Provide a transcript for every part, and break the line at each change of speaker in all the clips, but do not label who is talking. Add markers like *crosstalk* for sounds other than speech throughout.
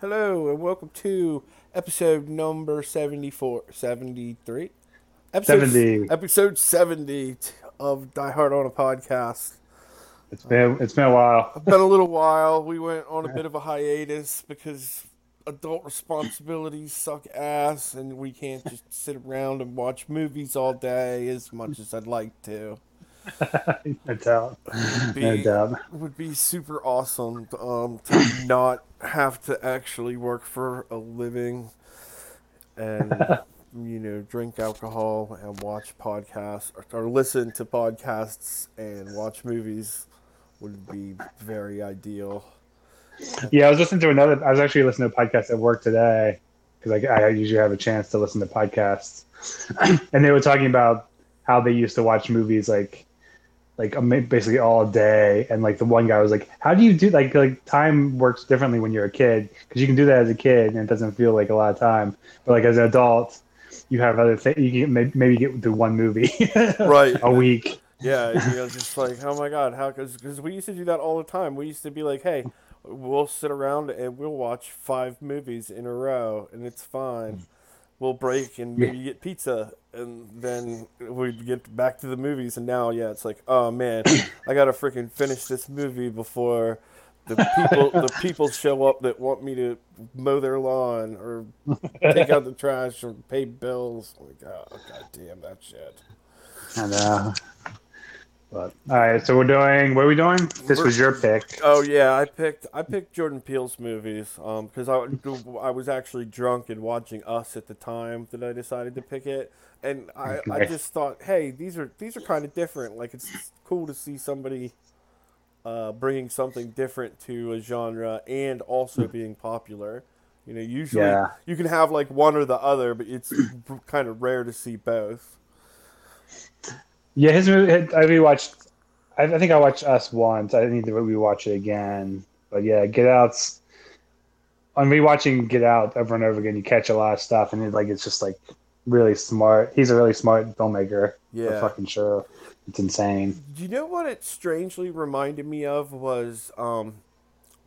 Hello, and welcome to episode number 74, 73?
Episode, 70.
Episode 70 of Die Hard on a Podcast.
It's been, it's been a while.
It's been a little while. We went on a *laughs* bit of a hiatus because adult responsibilities suck ass, and we can't just sit around and watch movies all day as much as I'd like to. *laughs*
no doubt.
Be,
no doubt.
Would be super awesome um, to not have to actually work for a living and *laughs* you know drink alcohol and watch podcasts or, or listen to podcasts and watch movies would be very ideal.
Yeah, I was listening to another. I was actually listening to a podcast at work today because I, I usually have a chance to listen to podcasts, *clears throat* and they were talking about how they used to watch movies like like um, basically all day. And like the one guy was like how do you do like like time works differently when you're a kid. Because you can do that as a kid and it doesn't feel like a lot of time. But like as an adult you have other things you can maybe get through one movie *laughs*
right.
a week.
Yeah you know just like oh my god how because we used to do that all the time. We used to be like hey we'll sit around and we'll watch five movies in a row and it's fine we'll break and maybe get pizza and then we get back to the movies and now yeah it's like oh man i gotta freaking finish this movie before the people the people show up that want me to mow their lawn or take out the trash or pay bills. Like oh god damn that shit.
I know but all right, so we're doing. What are we doing? This we're, was your pick.
Oh yeah, I picked. I picked Jordan Peele's movies because um, I I was actually drunk and watching Us at the time that I decided to pick it, and I, okay. I just thought, hey, these are these are kind of different. Like it's cool to see somebody uh, bringing something different to a genre and also being popular. You know, usually yeah. you can have like one or the other, but it's kind of rare to see both.
Yeah, his movie. I rewatched. I, I think I watched Us once. I need to rewatch it again. But yeah, Get Out's. On rewatching Get Out over and over again, you catch a lot of stuff, and it, like it's just like really smart. He's a really smart filmmaker. Yeah, fucking sure. It's insane.
Do you know what it strangely reminded me of was um,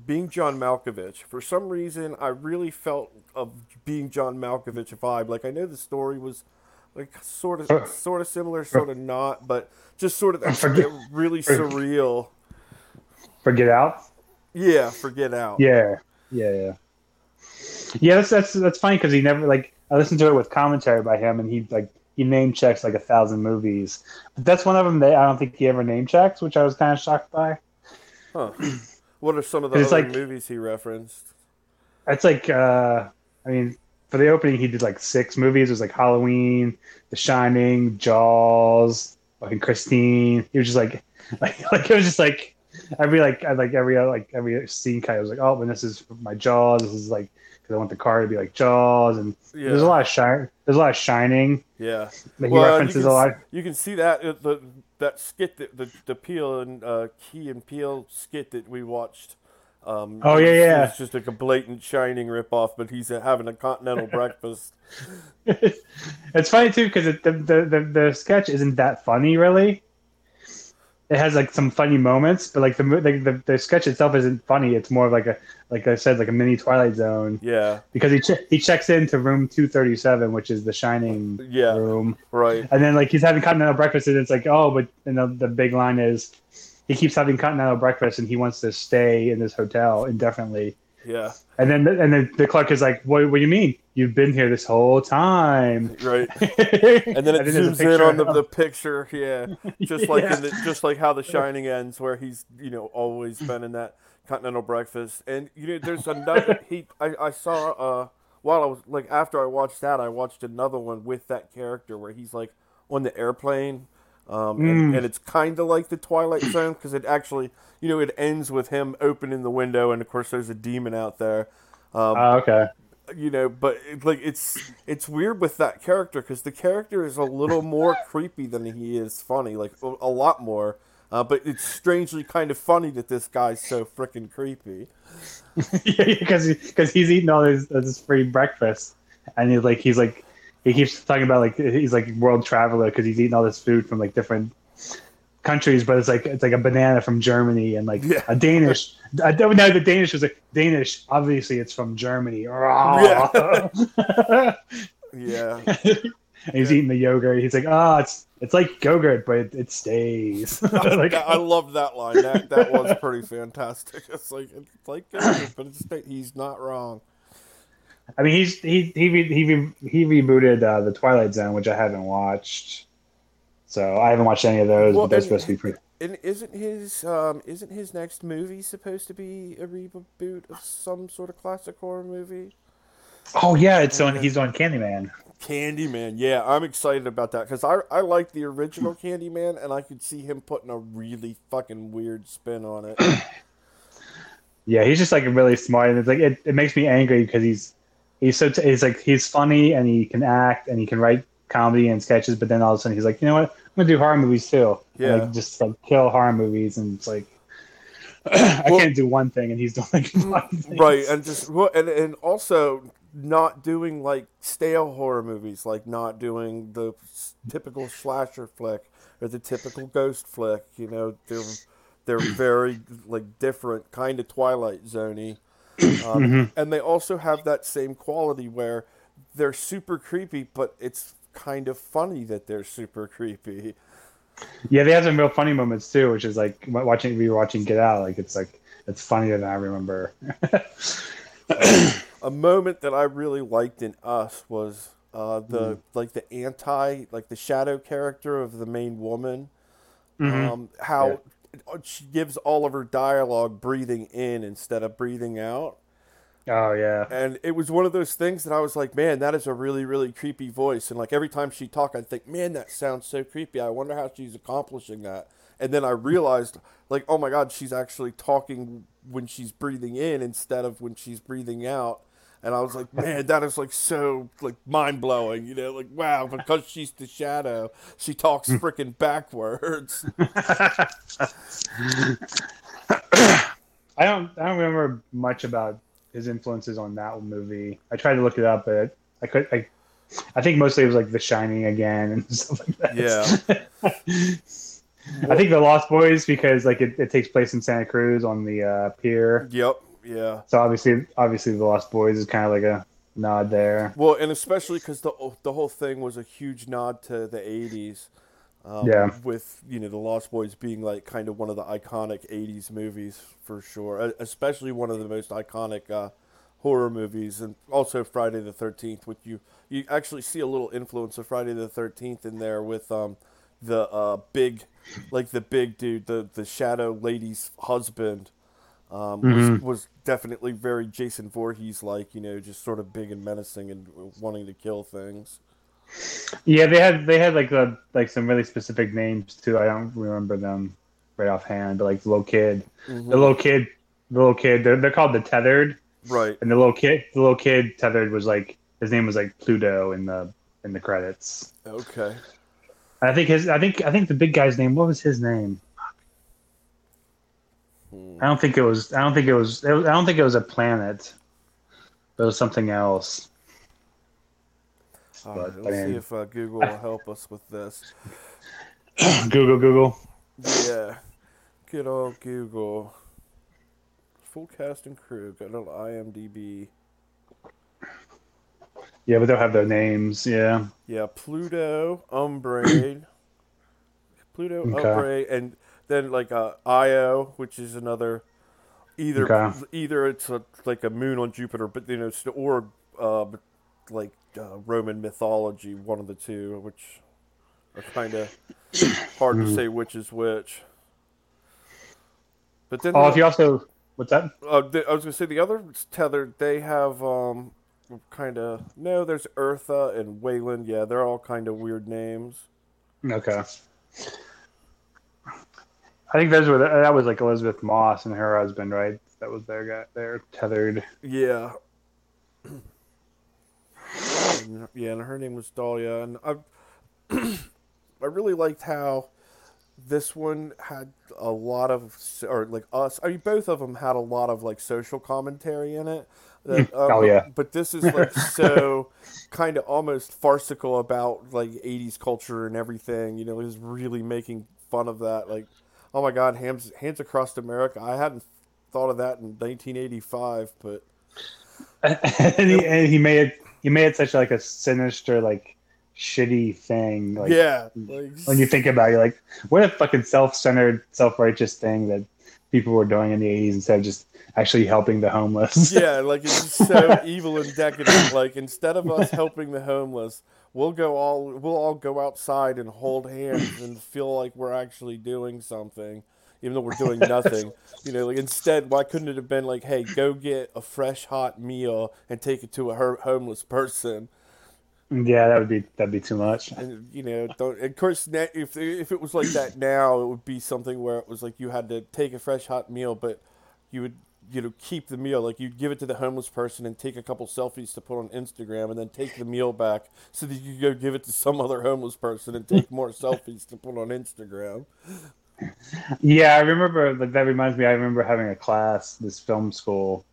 being John Malkovich. For some reason, I really felt of being John Malkovich vibe. Like I know the story was like sort of uh, sort of similar, sort of not, but just sort of forget, really *laughs* surreal.
Forget out.
Yeah, forget out.
Yeah, yeah, yeah. Yeah, that's that's that's funny because he never like I listened to it with commentary by him, and he like he name checks like a thousand movies, but that's one of them that I don't think he ever name checks, which I was kind of shocked by.
Huh. What are some of the other like, movies he referenced?
It's like uh I mean for the opening, he did like six movies. It was like Halloween, The Shining, Jaws, fucking Christine. He was just like, *laughs* like, like it was just like every like like every like every scene kind of was like, oh, this is my Jaws. This is like because I want the car to be like Jaws, and yeah. there's a lot of shine. There's a lot of shining.
Yeah,
that he well, references
a
lot.
You can see that uh, the that skit that the the Peele and uh, Key and Peele skit that we watched um,
oh yeah, yeah.
It's just a blatant Shining ripoff, but he's having a continental *laughs* breakfast. *laughs*
it's funny too because the, the the the sketch isn't that funny really. It has like some funny moments, but like the the, the, the sketch itself isn't funny. It's more of like a like I said, like a mini Twilight Zone.
Yeah.
Because he che- he checks into room two thirty seven, which is the Shining
yeah,
room.
Right.
And then like he's having continental breakfast, and it's like, oh, but and the, the big line is he keeps having continental breakfast and he wants to stay in this hotel indefinitely.
Yeah.
And then and then the clerk is like, "What? What do you mean? You've been here this whole time?"
Right. *laughs* and then it and zooms in on the, the picture. Yeah. Just like *laughs* yeah. The, just like how The Shining ends, where he's you know always been in that continental breakfast. And you know, there's another. he I, I saw uh while I was like after I watched that, I watched another one with that character where he's like on the airplane um, mm. and, and, it's kind of like the Twilight *clears throat* Zone because it actually, you know, it ends with him opening the window, and of course there's a demon out there.
Um, oh, okay.
You know, but it, like it's it's weird with that character because the character is a little more *laughs* creepy than he is funny, like a, a lot more. Uh, but it's strangely kind of funny that this guy's so freaking creepy. *laughs*
yeah, because because he's eating all his, his free breakfast, and he's like he's like he keeps talking about like he's like world traveler because he's eating all this food from like different countries, but it's like it's like a banana from Germany and like
Yeah.
a Danish. I don't know. The Danish was like Danish. Obviously, it's from Germany. Yeah. *laughs*
Yeah.
he's eating the yogurt. He's like, oh, it's it's like yogurt, but it, it stays. *laughs* *laughs* like,
I love that line. That that was pretty fantastic. It's like it's like good, but it's he's not wrong.
I mean, he's he he re- he re- he rebooted uh, the Twilight Zone, which I haven't watched. So I haven't watched any of those,
Well,
but they're
and-
supposed to be pretty.
And isn't his um isn't his next movie supposed to be a reboot of some sort of classic horror movie?
Oh yeah, it's on. He's on Candyman.
Candyman, yeah, I'm excited about that because I I like the original *clears throat* Candyman, and I could see him putting a really fucking weird spin on it. *clears throat*
Yeah, he's just like really smart, and it's like it, it makes me angry because he's he's so t- he's like he's funny and he can act and he can write comedy and sketches, but then all of a sudden he's like, you know what, I'm gonna do horror movies too. And,
Yeah.
like, just like kill horror movies, and it's like *clears throat* I
Well-
can't do one thing, and he's doing *laughs* like five
right, and just well, and and also not doing like stale horror movies, like not doing the typical slasher flick or the typical ghost flick. You know, they're they're very like different, kind of Twilight Zoney, um, and they also have that same quality where they're super creepy, but it's kind of funny that they're super creepy.
Yeah, they have some real funny moments too, which is like wa- watching rewatching Get Out. Like it's like it's funnier than I remember. *coughs*
a moment that I really liked in Us was uh, the like the anti like the shadow character of the main woman. Um, how Oh, she gives all of her dialogue breathing in instead of breathing out.
oh yeah,
And it was one of those things that I was like, man, that is a really, really creepy voice. And like every time she talked, I'd think, man, that sounds so creepy. I wonder how she's accomplishing that. And then I realized, like, oh my God, she's actually talking when she's breathing in instead of when she's breathing out. And I was like, man, that is like so like mind blowing, you know, like wow, because she's the shadow, she talks freaking backwards. *laughs*
I don't I don't remember much about his influences on that movie. I tried to look it up, but I could I. I think mostly it was like The Shining again and *laughs* stuff like that.
Yeah. *laughs*
I think The Lost Boys because like it, it takes place in Santa Cruz on the uh, pier.
Yep. Yeah.
So obviously, obviously, The Lost Boys is kind of like a nod there.
Well, and especially because the the whole thing was a huge nod to the '80s. Um,
Yeah.
With you know the Lost Boys being like kind of one of the iconic '80s movies for sure, especially one of the most iconic uh, horror movies, and also Friday the Thirteenth. Which you you actually see a little influence of Friday the Thirteenth in there with um the uh big like the big dude the the shadow lady's husband um, mm-hmm. was, was definitely very Jason Voorhees like, you know, just sort of big and menacing and wanting to kill things.
Yeah, they had they had like the like some really specific names too. I don't remember them right offhand, but like the little kid, the mm-hmm. little kid, the little kid. They're they're called the tethered,
Right.
and the little kid, the little kid tethered was like his name was like Pluto in the in the credits.
Okay.
I think his I think I think the big guy's name. What was his name? I don't think it was. I don't think it was. It was I don't think it was a planet. It was something else.
All
But,
right, let's
I
see if uh, Google will help us with this. *clears throat*
Google, Google.
Yeah. Good old Google. Full cast and crew. Got an IMDb.
Yeah, but they'll have their names. Yeah.
Yeah, Pluto, Umbrae. Pluto,
Okay.
Umbrae, and then like uh, Io, which is another. Either
Okay.
either it's a, like a moon on Jupiter, but you know, st- or uh, like uh, Roman mythology, one of the two, which are kind of hard to say which is which. But then,
Oh,
the-
if you also what's that?
uh, the, I was gonna say the other tethered. They have um, kind of no. There's Eartha and Wayland. Yeah, they're all kind of weird names.
Okay. I think those were the, that was like Elisabeth Moss and her husband, right? That was their guy. They're tethered.
Yeah. And- *clears throat* yeah, and her name was Dahlia, and I, *clears throat* I really liked how this one had a lot of, or like us. I mean, both of them had a lot of like social commentary in it. That, *laughs* um,
Oh, yeah.
But this is like *laughs* so kind of almost farcical about like '80s culture and everything. You know, was really making fun of that. Like, oh my God, hands hands across America. I hadn't thought of that in 1985, but *laughs*
and, he, and he made it. He made it such like a sinister, like shitty thing. Like,
yeah, like,
when you think about it, you're like, what a fucking self-centered, self-righteous thing that people were doing in the 80s instead of just actually helping the homeless.
yeah, like it's so *laughs* evil and decadent. Like instead of us *laughs* helping the homeless, we'll go all we'll all go outside and hold hands and *laughs* feel like we're actually doing something, even though we're doing nothing. *laughs* you know, like instead, why couldn't it have been like, hey, go get a fresh hot meal and take it to a homeless person?
Yeah, that would be that'd be too much.
And you know, don't. Of course, if if it was like that now, it would be something where it was like you had to take a fresh hot meal, but you would you know keep the meal. Like you'd give it to the homeless person and take a couple selfies to put on Instagram, and then take the meal back so that you could go give it to some other homeless person and take more *laughs* selfies to put on Instagram.
Yeah, I remember. Like that reminds me. I remember having a class, this film school,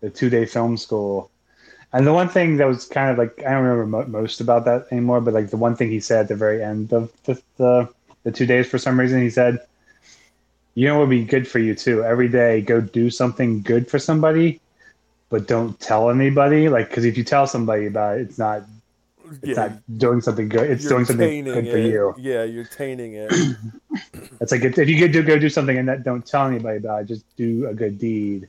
the two day film school and the one thing that was kind of like I don't remember mo- most about that anymore, but like the one thing he said at the very end of the the, the two days for some reason he said, "You know what would be good for you too. Every day, go do something good for somebody, but don't tell anybody. Like because if you tell somebody about it, it's not." It's yeah, not doing something good. It's doing something good
it.
for you.
Yeah, you're tainting it. *clears throat*
it's like if, if you could do, go do something and that don't tell anybody about it, just do a good deed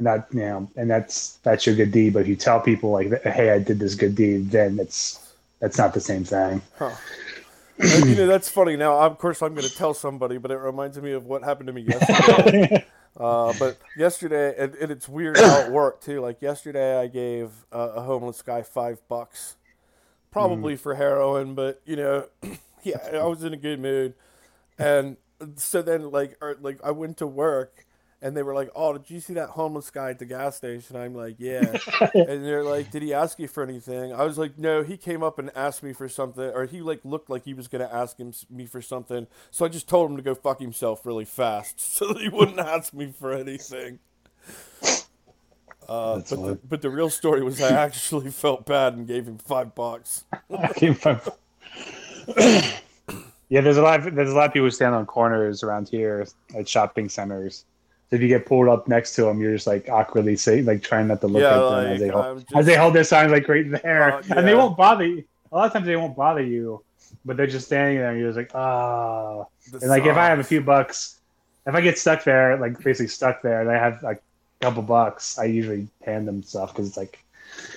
and that you know, and that's that's your good deed. But if you tell people like, "Hey, I did this good deed," then it's that's not the same thing.
Huh. And, you know, *laughs* that's funny. Now, of course, I'm going to tell somebody, but it reminds me of what happened to me yesterday. *laughs* uh, but yesterday, and, and, it's weird how it worked too. Like yesterday, I gave uh, a homeless guy five bucks, probably mm. for heroin, but you know, *clears throat* yeah, I was in a good mood, and so then like, or, like I went to work and they were like, "Oh, did you see that homeless guy at the gas station?" I'm like, "Yeah," *laughs* and they're like, "Did he ask you for anything?" I was like, "No, he came up and asked me for something, or he like looked like he was gonna ask him me for something." So I just told him to go fuck himself really fast, *laughs* so that he wouldn't ask me for anything. Uh, but the, but the real story was I actually *laughs* felt bad and gave him five bucks. *coughs*
yeah, there's a lot. Of, there's a lot of people who stand on corners around here at shopping centers so if you get pulled up next to them, you're just like awkwardly say, like trying not to look yeah, at them like, as they hold, just, as they hold their sign like right there, uh, yeah. and they won't bother you. A lot of times they won't bother you, but they're just standing there, and you're just like, ah. Oh. And like if I have a few bucks, if I get stuck there, like basically stuck there, and I have like a couple bucks, I usually hand them stuff because it's like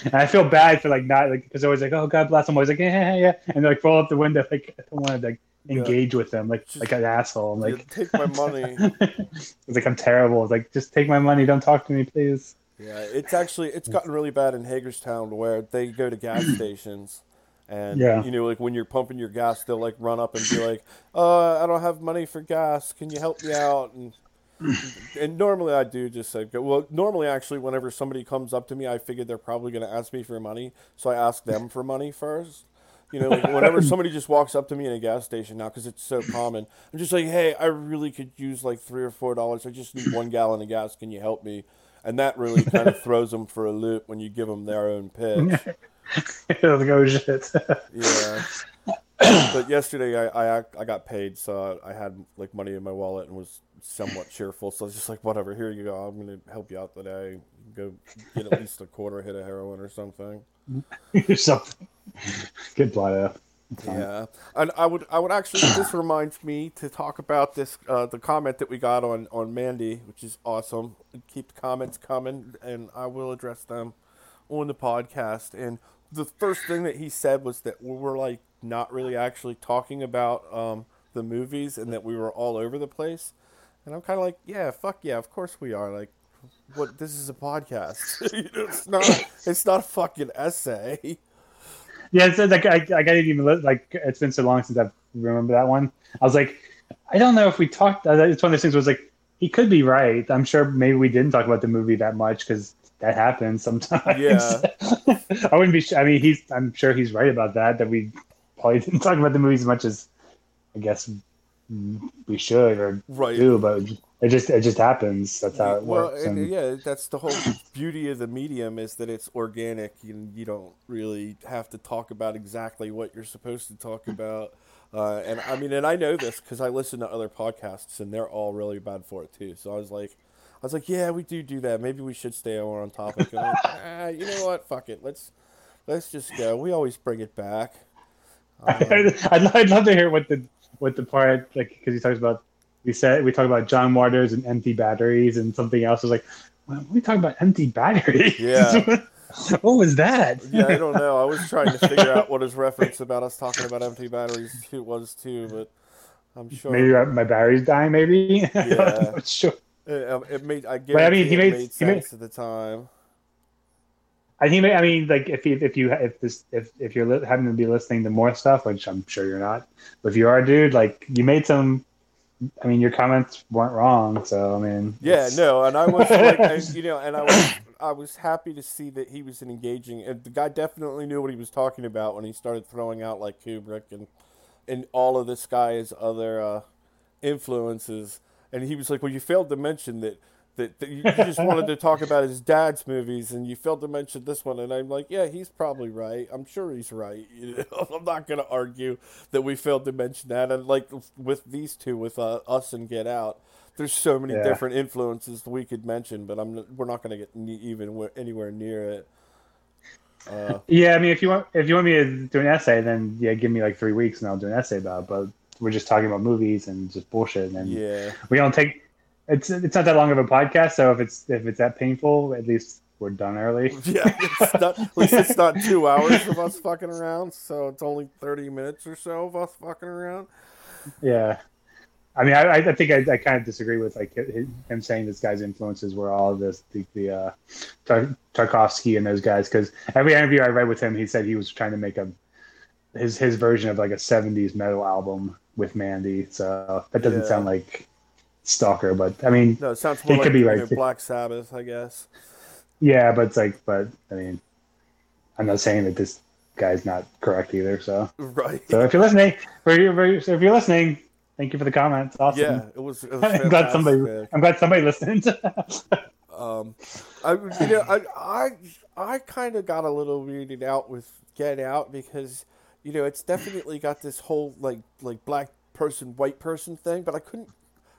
and I feel bad for like not like because I was like, oh God bless. Them. I'm always like, yeah, yeah, yeah, and they like roll up the window like I don't want to like engage yeah. with them like just, like an asshole. I'm like,
take my *laughs* money.
it's like I'm terrible. It's like just take my money. Don't talk to me, please.
Yeah, it's actually it's gotten really bad in Hagerstown where they go to gas *clears throat* stations. And yeah. you know, like when you're pumping your gas, they'll like run up and be like, "Uh, I don't have money for gas. Can you help me out?" And *clears throat* and normally I do just say, well, normally actually, whenever somebody comes up to me, I figure they're probably going to ask me for money, so I ask them for money first. You know, like whenever *laughs* somebody just walks up to me in a gas station now, because it's so common, I'm just like, hey, I really could use like three or four dollars. I just need one gallon of gas. Can you help me? And that really kind of *laughs* throws them for a loop when you give them their own pitch. *laughs*
oh shit.
yeah. But yesterday I, I I got paid, so I had like money in my wallet and was somewhat cheerful. So I was just like, whatever, here you go. I'm gonna help you out today. Go get at least a quarter hit of heroin or something. *laughs*
something. Good blood
Yeah, and I would I would actually this *clears throat* reminds me to talk about this uh, the comment that we got on on Mandy, which is awesome. Keep the comments coming, and I will address them on the podcast. And the first thing that he said was that we were like not really actually talking about um, the movies, and that we were all over the place. And I'm kind of like, yeah, fuck yeah, of course we are. Like, what? This is a podcast. *laughs* *laughs* it's not. It's not a fucking essay.
Yeah, it's like I, I got even like it's been so long since I remember that one. I was like, I don't know if we talked. Uh, it's one of those things. Where was like he could be right. I'm sure maybe we didn't talk about the movie that much because that happens sometimes.
Yeah, *laughs*
I wouldn't be. I mean, he's. I'm sure he's right about that. That we probably didn't talk about the movie as much as I guess we should or
right.
do, but it just it just happens. That's how it well, works.
And, and yeah, that's the whole beauty of the medium is that it's organic and you don't really have to talk about exactly what you're supposed to talk about. Uh, and I mean, and I know this because I listen to other podcasts, and they're all really bad for it too. So I was like, I was like, yeah, we do do that. Maybe we should stay more on topic. And like, *laughs* ah, you know what? Fuck it. Let's let's just go. We always bring it back. Um, *laughs*
I'd, I'd love to hear what the what the part like because he talks about we said we talk about John Waters and empty batteries and something else. I was like, well, we talking about empty batteries.
Yeah. *laughs*
what was that?
yeah, I don't know. I was trying to figure out what his reference about us talking about empty batteries too was too, but I'm sure
maybe my battery's dying. Maybe. *laughs*
Yeah.
I'm sure.
it, um, it made. I
But, I mean, he made-
made
he made-
sense at the time.
I think. I mean, like if you if you if this if if you're li- having to be listening to more stuff, which I'm sure you're not, but if you are, dude, like you made some. I mean, your comments weren't wrong. So I mean.
Yeah,
it's-
no, and I was like, and, *laughs* you know, and I was, I was happy to see that he was an engaging, and the guy definitely knew what he was talking about when he started throwing out like Kubrick and, and all of this guy's other uh, influences, and he was like, well, you failed to mention that. That, that you just wanted to talk about his dad's movies, and you failed to mention this one. And I'm like, yeah, he's probably right. I'm sure he's right. You know, *laughs* I'm not going to argue that we failed to mention that. And like with these two, with uh, us and Get Out, there's so many
Yeah.
different influences we could mention, but I'm we're not going to get ne- even where, anywhere near it. Uh,
Yeah, I mean, if you want if you want me to do an essay, then yeah, give me like three weeks and I'll do an essay about. It. But we're just talking about movies and just bullshit, and
yeah,
we don't take. It's it's not that long of a podcast, so if it's if it's that painful, at least we're done early. *laughs*
yeah. It's not, at least it's not two hours of us fucking around, so it's only thirty minutes or so of us fucking around.
Yeah, I mean, I I think I, I kind of disagree with like him saying this guy's influences were all this the the uh, Tarkovsky and those guys because every interview I read with him, he said he was trying to make a his his version of like a '70s metal album with Mandy. So that doesn't
Yeah.
sound like Stalker, but I mean,
No, it sounds more
It
like
could be
you
right,
know,
too.
Black Sabbath, I guess.
yeah, but it's like, but I mean, I'm not saying that this guy's not correct either. So,
Right.
so if you're listening, for you, so if you're listening, thank you for the comments. Awesome.
Yeah, it was. It was *laughs*
I'm glad somebody. I'm glad somebody listened. *laughs*
Um, I you know I I I kind of got a little weirded out with Get Out because you know it's definitely got this whole like like black person white person thing, but I couldn't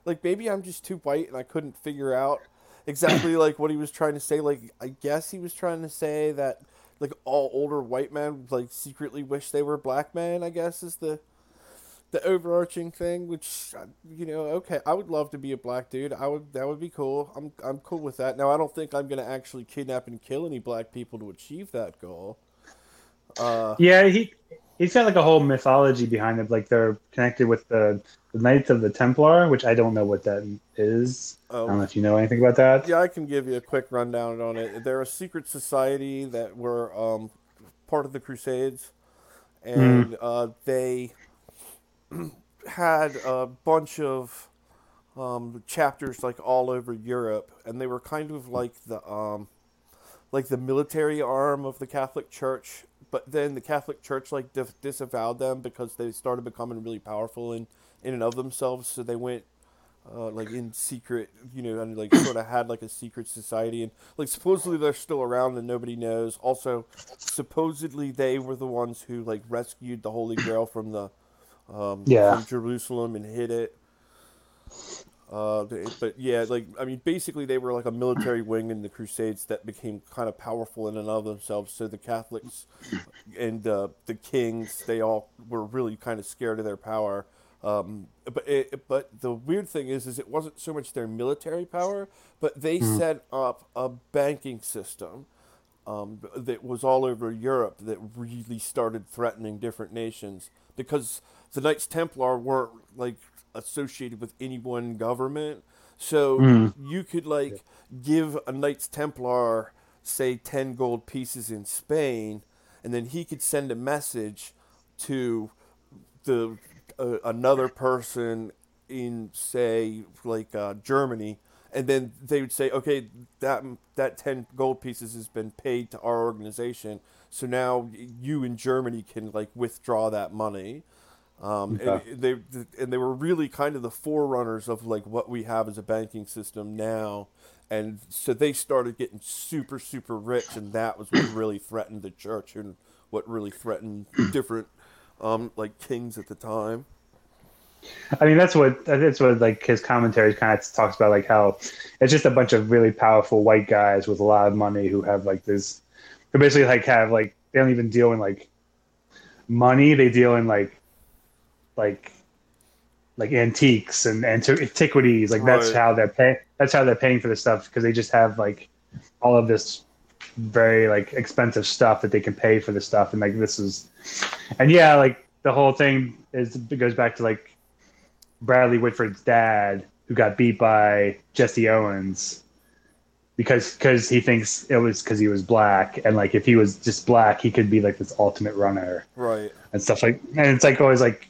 like maybe I'm just too white and I couldn't figure out exactly *coughs* like what he was trying to say. Like I guess he was trying to say that like all older white men like secretly wish they were black men. I guess is the the overarching thing, which uh, you know, okay, I would love to be a black dude. I would that would be cool. I'm I'm cool with that. Now I don't think I'm gonna actually kidnap and kill any black people to achieve that goal. Uh,
yeah, he he's got like a whole mythology behind it. Like they're connected with the, the Knights of the Templar, which I don't know what that is. I don't know
um,
if you know anything about that.
yeah, I can give you a quick rundown on it. They're a secret society that were um, part of the Crusades, and uh, they *clears throat* had a bunch of um, chapters like all over Europe, and they were kind of like the um, like the military arm of the Catholic Church. But then the Catholic Church like dis- disavowed them because they started becoming really powerful in in and of themselves. So they went uh, like in secret, you know, and like sort of had like a secret society, and like supposedly they're still around and nobody knows. Also, supposedly they were the ones who like rescued the Holy Grail from the um,
Yeah.
from Jerusalem and hid it. Uh, but yeah, like I mean, basically they were like a military wing in the Crusades that became kind of powerful in and of themselves. So the Catholics and uh, the kings, they all were really kind of scared of their power. Um, but it, but the weird thing is, is it wasn't so much their military power, but they set up a banking system um, that was all over Europe that really started threatening different nations because the Knights Templar weren't like associated with any one government. So you could like give a Knights Templar say 10 gold pieces in Spain and then he could send a message to the uh, another person in say like uh, Germany and then they would say okay that that 10 gold pieces has been paid to our organization so now you in Germany can like withdraw that money um,
Okay.
and they and they were really kind of the forerunners of like what we have as a banking system now and so they started getting super super rich and that was what *coughs* really threatened the church and what really threatened *coughs* different um, like kings at the time.
I mean, that's what that's what like his commentaries kind of talks about, like how it's just a bunch of really powerful white guys with a lot of money who have like this. Who basically like have like they don't even deal in like money; they deal in like like like antiques and antiquities. Like that's
Right.
how they're paying. That's how they're paying for this stuff because they just have like all of this very like expensive stuff that they can pay for the stuff and like this is and yeah like the whole thing is it goes back to like Bradley Whitford's dad who got beat by Jesse Owens because because he thinks it was because he was black and like if he was just black he could be like this ultimate runner
Right.
and stuff like and it's like always like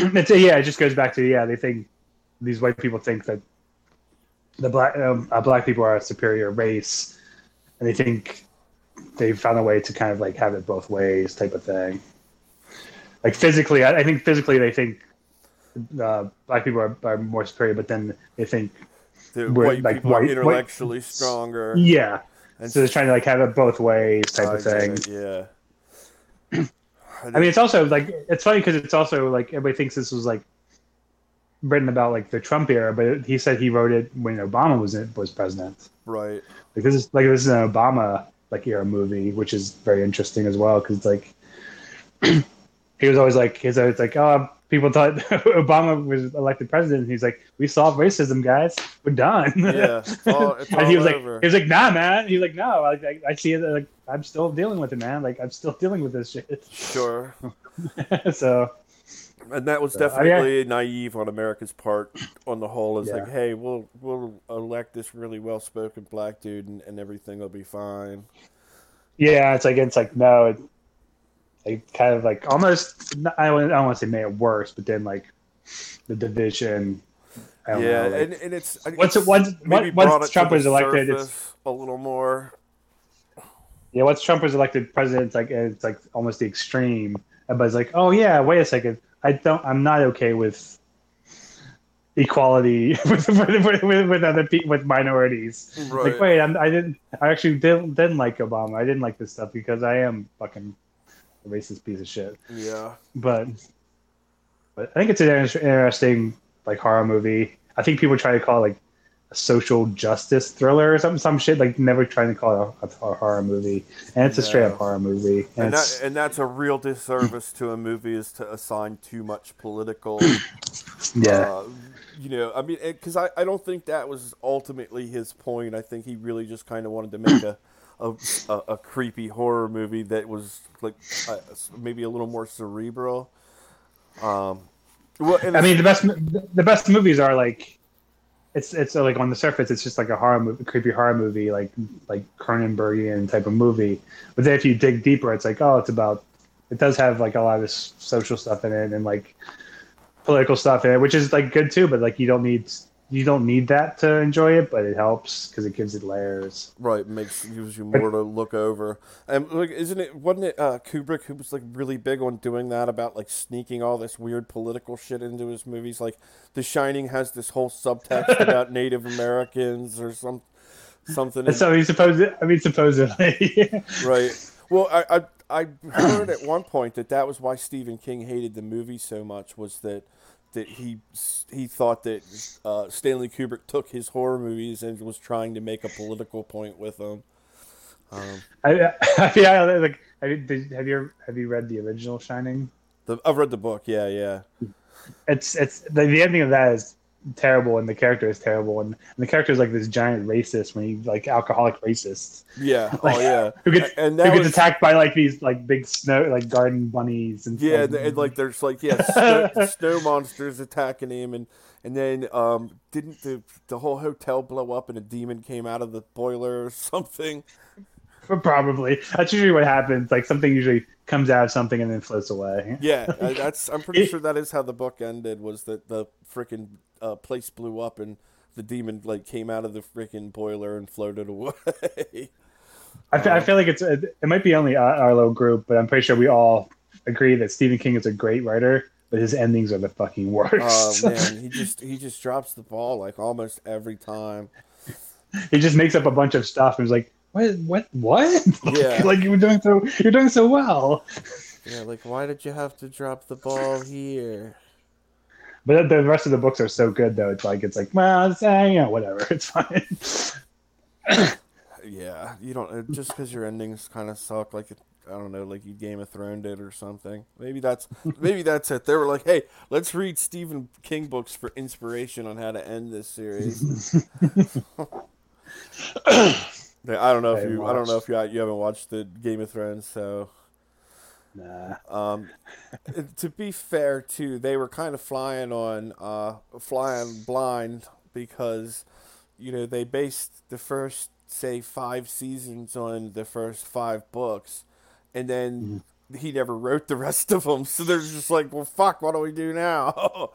*clears throat* it's yeah it just goes back to yeah they think these white people think that the black um, uh, black people are a superior race and they think they found a way to kind of like have it both ways type of thing like physically i, I think physically they think uh, black people are, are more superior but then they think
The
We're,
white
like,
people are
white-
intellectually stronger.
yeah
And
so they're trying to like have it both ways type
I
of thing
it, yeah.
I mean, it's also like it's funny because it's also like everybody thinks this was like written about like the Trump era, but he said he wrote it when Obama was in, was president.
right.
Like this is like this is an Obama like era movie, which is very interesting as well because *clears throat* like he was always like he's always like oh people thought *laughs* Obama was elected president. He's like we solved racism, guys. We're done.
Yeah, *laughs* all,
and he was
over.
like, he was like, nah, man. He was like, no, I, I, I see it. Like, I'm still dealing with it, man. Like, I'm still dealing with this shit.
Sure. *laughs*
so,
And that was
So, I mean,
definitely naive on America's part on the whole. Is like, hey, we'll we'll elect this really well spoken black dude and, and everything will be fine.
yeah, it's like it's like no, it, like kind of like almost. I don't, want to say made it worse, but then like the division.
Yeah,
know, like-
and, and it's
Once
it's
it- once- once- once Trump was elected, it's-
a little more.
yeah, once Trump was elected president, it's like it's like almost the extreme. Everybody's like, oh yeah, wait a second, I don't, I'm not okay with equality *laughs* with with, with, with other people with minorities.
Right.
Like, wait, I'm, I didn't. I actually didn't didn't like Obama. I didn't like this stuff because I am fucking racist piece of shit.
Yeah.
But but I think it's an interesting like horror movie. I think people try to call it like a social justice thriller or something, some shit. Like never trying to call it a, a horror movie, and it's a straight up horror movie. And,
And that and that's a real disservice to a movie is to assign too much political. *coughs*
yeah,
Uh, you know, I mean, because I, I don't think that was ultimately his point. I think he really just kind of wanted to make a, a, a, a creepy horror movie that was like uh, maybe a little more cerebral. Um, well,
I mean the best the best movies are like. It's it's like on the surface, it's just like a horror movie, creepy horror movie, like like Cronenbergian type of movie. But then if you dig deeper, it's like oh, it's about. It does have like a lot of social stuff in it and like political stuff in it, which is like good too. But like you don't need you don't need that to enjoy it, but it helps because it gives it layers.
right makes gives you more to look over. And like, isn't it? Wasn't it uh, Kubrick who was like really big on doing that about like sneaking all this weird political shit into his movies? Like, The Shining has this whole subtext *laughs* about Native Americans or some something.
So he supposed I mean supposedly. *laughs*
Right. Well, I, I I heard at one point that that was why Stephen King hated the movie so much was that that he he thought that uh, Stanley Kubrick took his horror movies and was trying to make a political point with them. Um,
I, *laughs* I, yeah, like have you, did, have you have you read the original Shining?
the, I've read the book. Yeah, yeah.
it's it's the, the ending of that is terrible and the character is terrible and, and the character is like this giant racist when he like alcoholic racist
Yeah. *laughs*
Like,
oh, yeah.
who gets
And
who gets
was
attacked by like these like big snow like garden bunnies and
yeah, and, and, like there's like yeah, snow, *laughs* snow monsters attacking him, and and then um didn't the the whole hotel blow up and a demon came out of the boiler or *laughs* something?
probably that's usually what happens like something usually comes out of something and then floats away *laughs*
Yeah, that's. I'm pretty sure that is how the book ended. Was that the freaking uh, place blew up and the demon like came out of the freaking boiler and floated away.
I, I feel like it's it might be only our, our little group but i'm pretty sure we all agree that stephen king is a great writer but his endings are the fucking *laughs* worst
oh *laughs* man, he just he just drops the ball like almost every time.
he just makes up a bunch of stuff and is like what what what
Yeah. *laughs*
like you were doing so you're doing so well
Yeah, like why did you have to drop the ball here?
But the rest of the books are so good, though. It's like it's like, well, it's, uh, you know, whatever. *laughs* It's fine.
Yeah, you don't just because your endings kind of suck. Like I don't know, like you Game of Thrones did or something. Maybe that's maybe that's it. They were like, hey, let's read Stephen King books for inspiration on how to end this series. *laughs* *clears throat* I don't know if
I
you I don't know if you you haven't watched the Game of Thrones, so
nah.
Um, to be fair, too, they were kind of flying on uh, flying blind because you know they based the first say five seasons on the first five books, and then he never wrote the rest of them. So they're just like, well, fuck, what do we do now?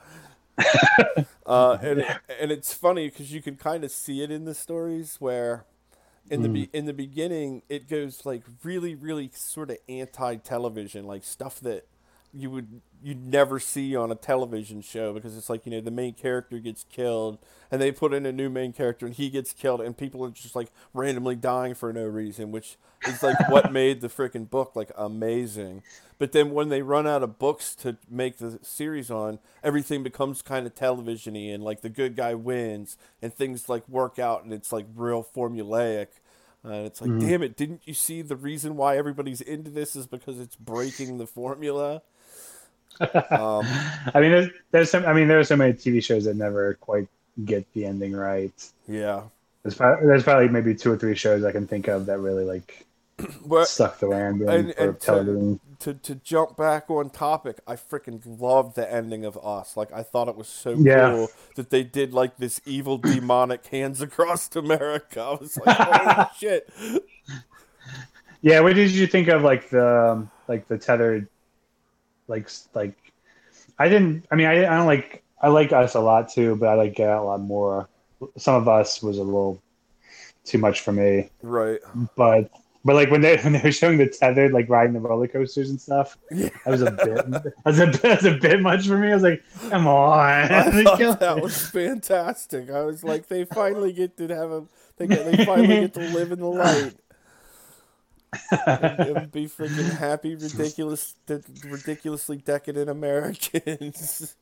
*laughs* uh, and *laughs* and it's funny because you can kind of see it in the stories where in the hmm. be- in the beginning it goes like really really sort of anti-television like stuff that you would you'd never see on a television show because it's like you know the main character gets killed and they put in a new main character and he gets killed and people are just like randomly dying for no reason which is like what *laughs* made the freaking book like amazing. But then when they run out of books to make the series on everything becomes kind of televisiony and like the good guy wins and things like work out and it's like real formulaic. And it's like mm-hmm. damn it didn't you see the reason why everybody's into this is because it's breaking the formula um, *laughs*
I mean, there's, there's some. I mean, there are so many TV shows that never quite get the ending right.
yeah
There's probably, there's probably maybe two or three shows I can think of that really like *clears throat*
but
stuck the landing
and-
for
and to-
television.
to to jump back on topic, I freaking loved the ending of Us. Like I thought it was so
Yeah.
cool that they did like this evil demonic *laughs* hands across America. I was like, holy *laughs* shit!
Yeah, what did you think of like the um, like the tethered, like like, I didn't. I mean, I, I don't like. I like us a lot too, but I like Get Out a lot more. Some of us was a little too much for me,
Right?
but but like when they *laughs* when they were showing the tethered like riding the roller coasters and stuff,
Yeah.
that was a bit that was a, *laughs* that was a bit much for me. I was like, come on, *laughs*
that was fantastic. I was like, they finally get to have a they get, they finally get to live in the light. And, *laughs* and be freaking happy, ridiculous, ridiculously decadent Americans.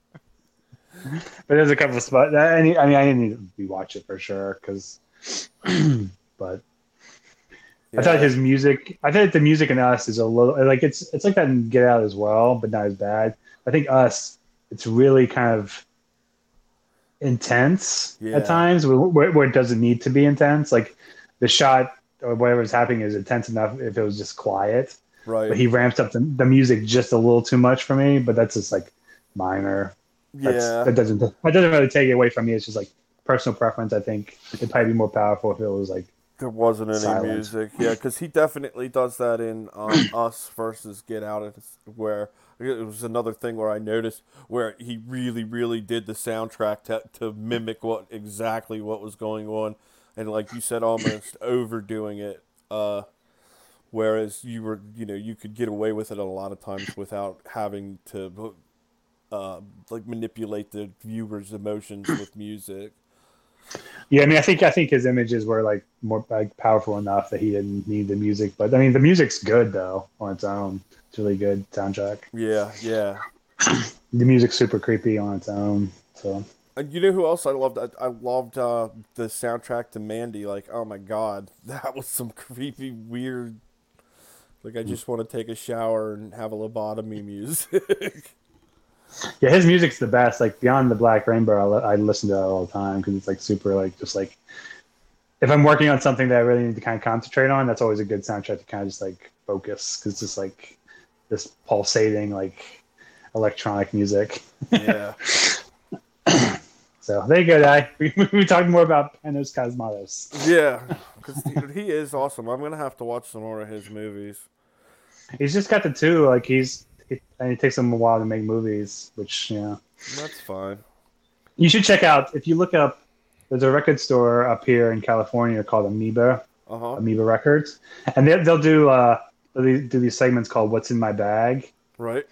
But there's a couple of spots. I mean, I need to rewatch it for sure because, *clears throat* but I thought his music. I thought the music in Us is a little like it's it's like that in Get Out as well, but not as bad. I think Us, it's really kind of intense
Yeah.
at times where, where it doesn't need to be intense. Like the shot or whatever's happening is intense enough if it was just quiet.
right.
But he ramps up the, the music just a little too much for me. But that's just like minor. That's,
yeah.
that doesn't that doesn't really take it away from me. It's just like personal preference. I think it'd probably be more powerful if it was like
There wasn't any
Silent.
music. Yeah, because he definitely does that in um, *coughs* Us versus Get Out, where it was another thing where I noticed where he really, really did the soundtrack to, to mimic what exactly what was going on, and like you said, almost *coughs* overdoing it. Uh, whereas you were, you know, you could get away with it a lot of times without having to, uh, like manipulate the viewer's emotions with *coughs* music.
yeah. I mean, I think I think his images were like more like powerful enough that he didn't need the music. But I mean, the music's good though on its own. It's really good soundtrack.
Yeah, yeah. *coughs*
The music's super creepy on its own. So
you know who else I loved? I, I loved uh, the soundtrack to Mandy. Like, oh my god, *laughs* that was some creepy, weird. Like, I just want to take a shower and have a lobotomy music. *laughs*
yeah, his music's the best. Like Beyond the Black Rainbow, I, I listen to that all the time because it's like super like just like if I'm working on something that I really need to kind of concentrate on, that's always a good soundtrack to kind of just like focus because it's just like this pulsating like electronic music.
yeah, *laughs*
So there you go, Di. *laughs* We, we talked more about Panos Cosmatos.
yeah, because *laughs* he is awesome. I'm gonna have to watch some more of his movies.
He's just got the two. Like he's it, and it takes him a while to make movies, which you know
That's fine.
you should check out. If you look up, there's a record store up here in California called Amoeba.
Uh huh.
Amoeba Records, and they, they'll do uh they'll do these segments called "What's in My Bag,"
Right.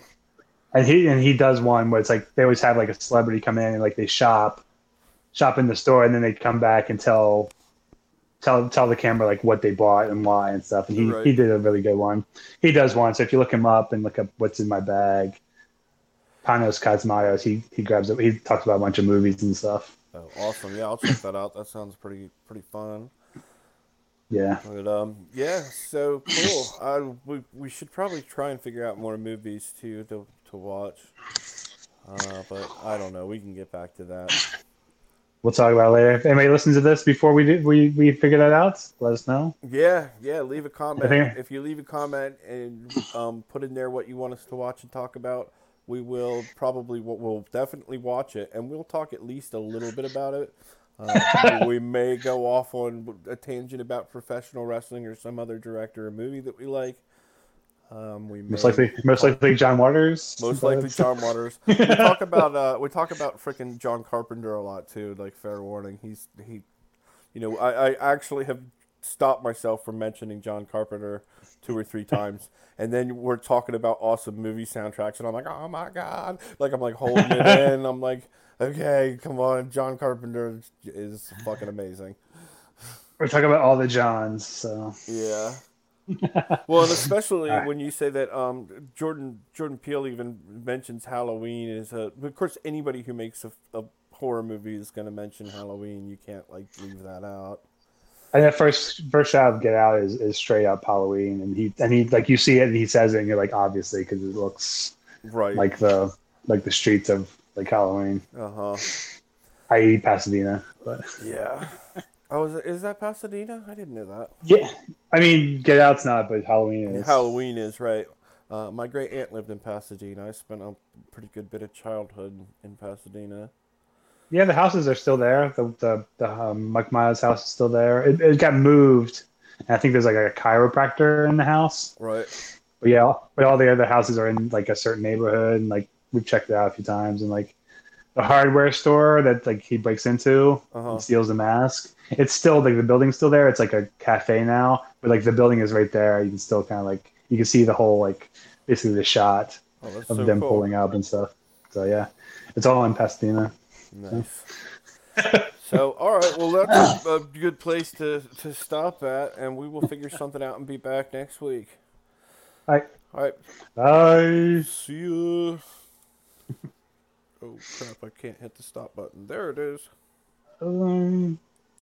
And he and he does one where it's like they always have like a celebrity come in and like they shop, shop in the store, and then they come back and tell tell tell the camera like what they bought and why and stuff. And he,
Right.
he did a really good one. He does one. So if you look him up and look up what's in my bag, Panos Cosmatos, he he grabs it. He talks about a bunch of movies and stuff.
Oh, awesome. Yeah, I'll check that out. That sounds pretty pretty fun.
Yeah.
But um, yeah, so cool. I we we should probably try and figure out more movies too to to watch. Uh, but I don't know. We can get back to that.
We'll talk about it later. If anybody listens to this before we do, we we figure that out, let us know.
Yeah, yeah. Leave a comment. If you leave a comment and um, put in there what you want us to watch and talk about, we will probably we'll definitely watch it, and we'll talk at least a little bit about it. Uh, we may go off on a tangent about professional wrestling or some other director or movie that we like. Um, we
Most
may-
likely, most likely John Waters.
most likely John Waters. *laughs* We talk about uh, we talk about freaking John Carpenter a lot too. Like fair warning, he's he, you know, I, I actually have stopped myself from mentioning John Carpenter two or three times, and then we're talking about awesome movie soundtracks, and I'm like, oh my god, like I'm like holding it *laughs* in. I'm like, okay, come on, John Carpenter is, is fucking amazing.
We're talking about all the Johns. So
Yeah. Well, and *laughs* especially
Alright.
when you say that um, Jordan Jordan Peele even mentions Halloween is a. Of course, anybody who makes a, a horror movie is going to mention Halloween. You can't like leave that out.
and the first first shot of Get Out is, is straight up Halloween, and he and he like you see it and he says it, and you're like obviously because it looks
Right.
like the like the streets of like Halloween,
Uh huh.
i.e. Pasadena. But
Yeah. Oh, is, it, is that Pasadena? I didn't know that.
yeah, I mean Get Out's not, but Halloween is.
Halloween is right. Uh, my great aunt lived in Pasadena. I spent a pretty good bit of childhood in Pasadena.
Yeah, the houses are still there. The the, the um, Mike Myers house is still there. It, it got moved. I think there's like a chiropractor in the house.
Right.
But yeah, but all the other houses are in like a certain neighborhood, and like we've checked it out a few times, and like the hardware store that like he breaks into
Uh-huh.
and steals the mask. It's still like the building's still there. It's like a cafe now, but like the building is right there. You can still kind of like you can see the whole like basically the shot
Oh,
of
so
them
cool.
pulling up and stuff. So yeah, it's all in Pasadena.
Nice. so, all right. Well, that's a, a good place to, to stop at, and we will figure something out and be back next week.
All right,
All right.
bye.
See ya. Oh crap! I can't hit the stop button. There it is.
Um,